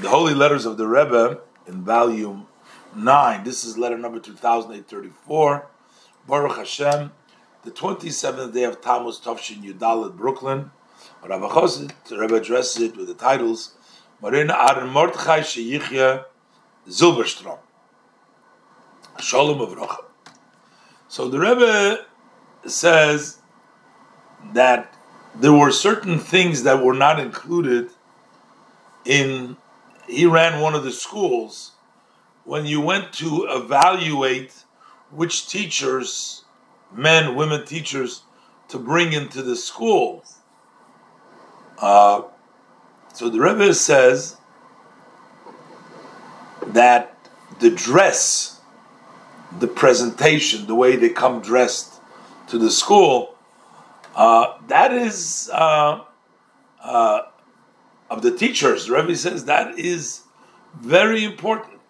the Holy Letters of the Rebbe in volume 9. This is letter number 2834. Baruch Hashem, the 27th day of Tammuz Tovshin Yudal at Brooklyn. Rabbi Chosid, the Rebbe addresses it with the titles Marin Aaron Mordechai Sheyichya Zilberstrom. Shalom Avrocha. So the Rebbe says that there were certain things that were not included in he ran one of the schools. When you went to evaluate which teachers men women teachers to bring into the school uh, so the Rebbe says that the dress the presentation the way they come dressed to the school uh, that is uh, uh, of the teachers. The Rebbe says that is very important.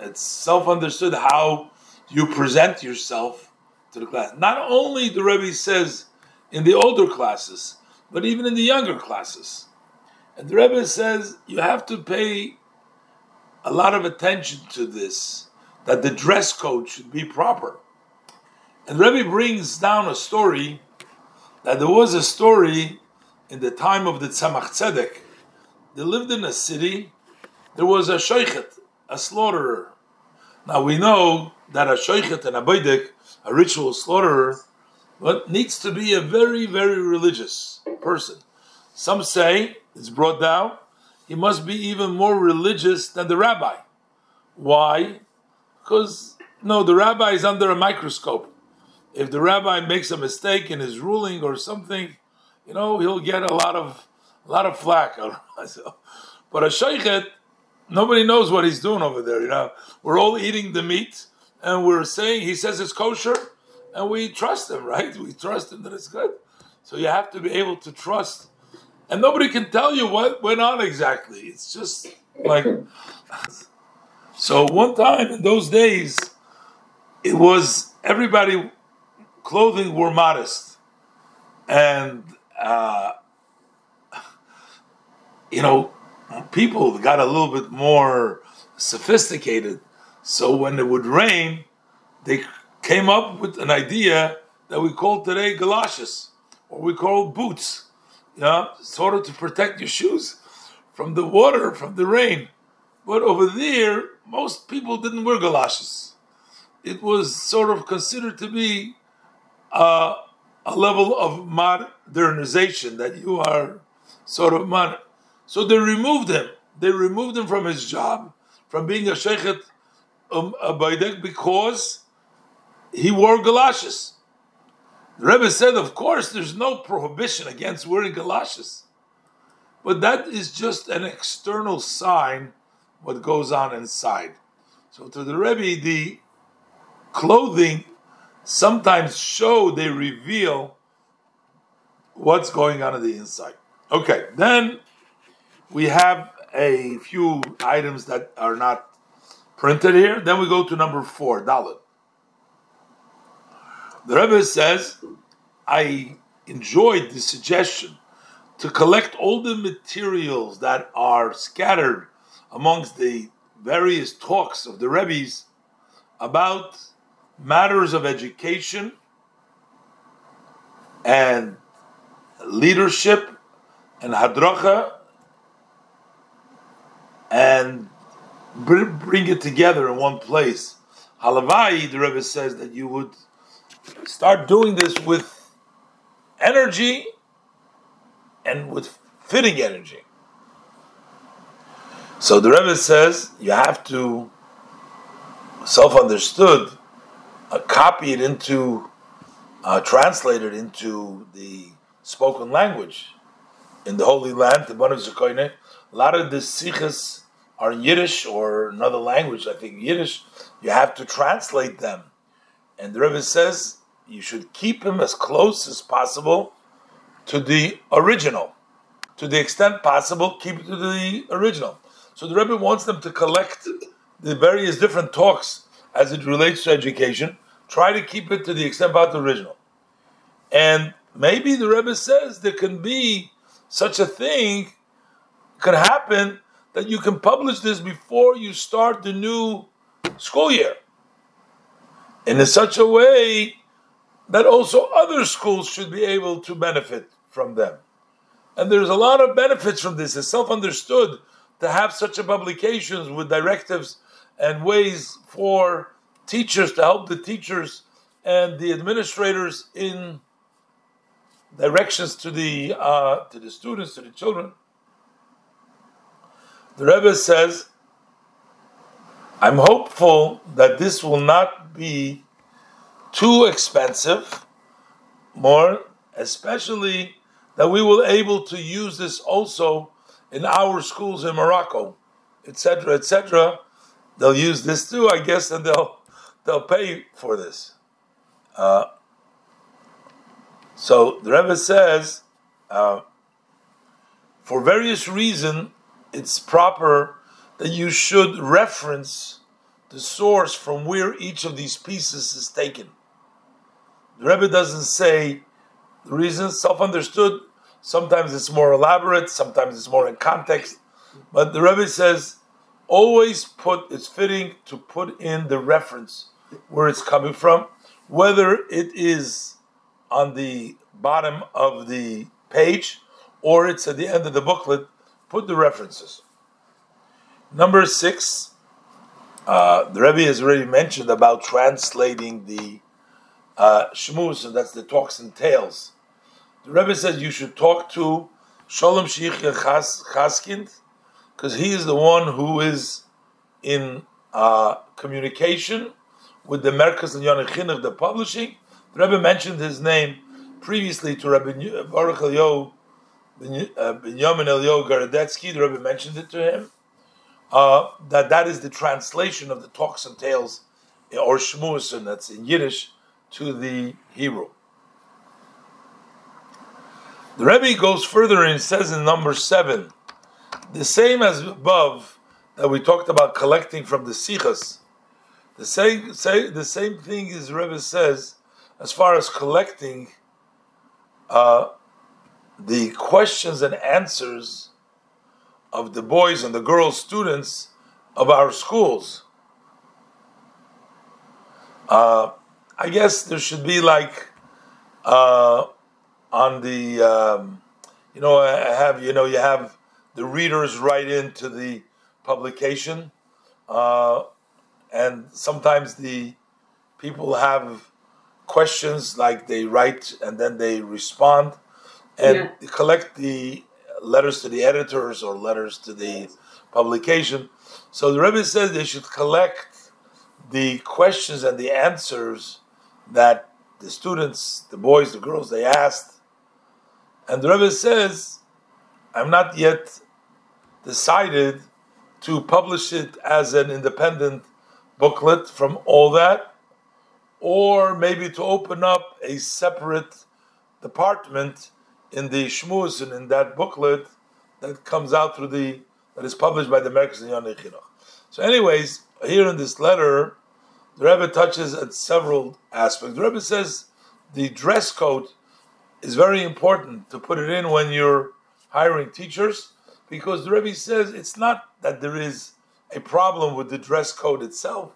It's self understood how you present yourself to the class. Not only the Rebbe says in the older classes, but even in the younger classes. And the Rebbe says you have to pay a lot of attention to this, that the dress code should be proper. And the Rebbe brings down a story that there was a story in the time of the Tzemach Tzedek. They lived in a city, there was a shoichet, a slaughterer. Now we know that a shoichet and a boidek, a ritual slaughterer, but needs to be a very, very religious person. Some say, it's brought down, he must be even more religious than the rabbi. Why? Because, no, the rabbi is under a microscope if the rabbi makes a mistake in his ruling or something, you know, he'll get a lot of a lot of flack. but a shoichet, nobody knows what he's doing over there. You know, we're all eating the meat and we're saying he says it's kosher, and we trust him, right? We trust him that it's good. So you have to be able to trust, and nobody can tell you what went on exactly. It's just like. So one time in those days, it was everybody clothing were modest, and uh, you know, people got a little bit more sophisticated. So when it would rain, they came up with an idea that we call today galoshes, or we call boots, you sort of to protect your shoes from the water, from the rain. But over there, most people didn't wear galoshes. It was sort of considered to be uh, a level of modernization that you are sort of modern. So they removed him. They removed him from his job, from being a shoichet um, a baidek, because he wore galoshes. The Rebbe said, of course, there's no prohibition against wearing galoshes, but that is just an external sign what goes on inside. So to the Rebbe, the clothing sometimes show, they reveal what's going on in the inside. Okay, then we have a few items that are not printed here. Then we go to number four, Dalit. The Rebbe says, I enjoyed the suggestion to collect all the materials that are scattered amongst the various talks of the Rebbe's about matters of education and leadership and hadracha and bring it together in one place. Halavai, the Rebbe says that you would start doing this with energy and with fitting energy. So the Rebbe says you have to self understood uh, copy it into, uh, translate it into the spoken language in the Holy Land, the Banu Zakoine. A lot of the sichas are in Yiddish or another language, I think Yiddish. You have to translate them. And the Rebbe says you should keep them as close as possible to the original. To the extent possible, keep it to the original. So the Rebbe wants them to collect the various different talks as it relates to education, try to keep it to the extent about the original. And maybe the Rebbe says there can be such a thing could happen that you can publish this before you start the new school year. And in such a way that also other schools should be able to benefit from them. And there's a lot of benefits from this. It's self understood to have such a publications with directives and ways for teachers to help the teachers and the administrators in directions to the uh, to the students, to the children. The Rebbe says, "I'm hopeful that this will not be too expensive, more especially that we will able to use this also in our schools in Morocco, etc., etc. They'll use this too, I guess, and they'll they'll pay for this." Uh, so the Rebbe says, uh, for various reasons, it's proper that you should reference the source from where each of these pieces is taken. The Rebbe doesn't say the reason, self understood. Sometimes it's more elaborate, sometimes it's more in context. But the Rebbe says, always put, it's fitting to put in the reference where it's coming from, whether it is on the bottom of the page or it's at the end of the booklet, put the references. Number six, uh, the Rebbe has already mentioned about translating the uh, shmuz, and that's the talks and tales. The Rebbe says you should talk to Shalom Sheikh Chaskind, because he is the one who is in uh, communication with the Merkaz and Yonichin the publishing, the Rebbe mentioned his name previously to Rabbi Baruch Elio uh, Benjamin Elio Gorodetsky. The Rebbe mentioned it to him. Uh, that that is the translation of the talks and tales or shmus, and that's in Yiddish to the Hebrew. The Rebbe goes further and says in number seven, the same as above that we talked about collecting from the sichas. The same, say, the same thing as Rebbe says as far as collecting uh, the questions and answers of the boys and the girls students of our schools. Uh, I guess there should be like uh, on the um, you know I have you know you have the readers write into the publication, uh, and sometimes the people have questions like they write and then they respond and yeah. collect the letters to the editors or letters to the publication. So the Rebbe says they should collect the questions and the answers that the students, the boys, the girls, they asked. And the Rebbe says, I'm not yet decided to publish it as an independent booklet from all that or maybe to open up a separate department in the Shmuz and in that booklet that comes out through the that is published by the Merkaz Yonei Chinuch. So, anyways, here in this letter, the Rebbe touches at several aspects. The Rebbe says the dress code is very important to put it in when you're hiring teachers, because the Rebbe says it's not that there is a problem with the dress code itself,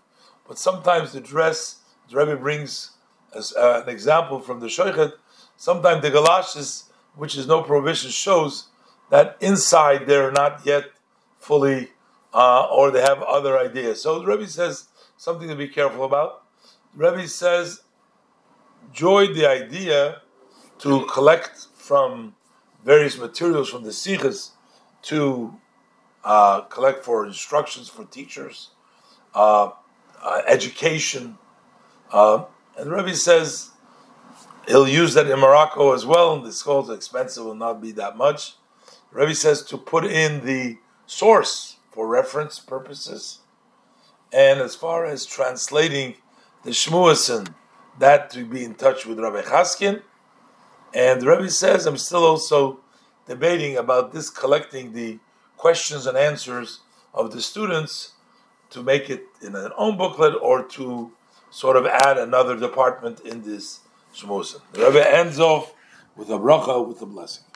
but sometimes the dress the Rebbe brings as uh, an example from the Shoichet, sometimes the galoshes, which is no prohibition, shows that inside they're not yet fully, uh, or they have other ideas. So the Rebbe says something to be careful about. The Rebbe says, joy the idea to collect from various materials from the sichas to uh, collect for instructions for teachers, uh, uh education, uh, and the Rebbe says he'll use that in Morocco as well. The scrolls expensive will not be that much. The Rebbe says to put in the source for reference purposes. And as far as translating the Shmuasin, that to be in touch with Rabbi Chaskin. And the Rebbe says, I'm still also debating about this collecting the questions and answers of the students to make it in an own booklet or to sort of add another department in this shmosin. The Rebbe ends off with a bracha, with a blessing.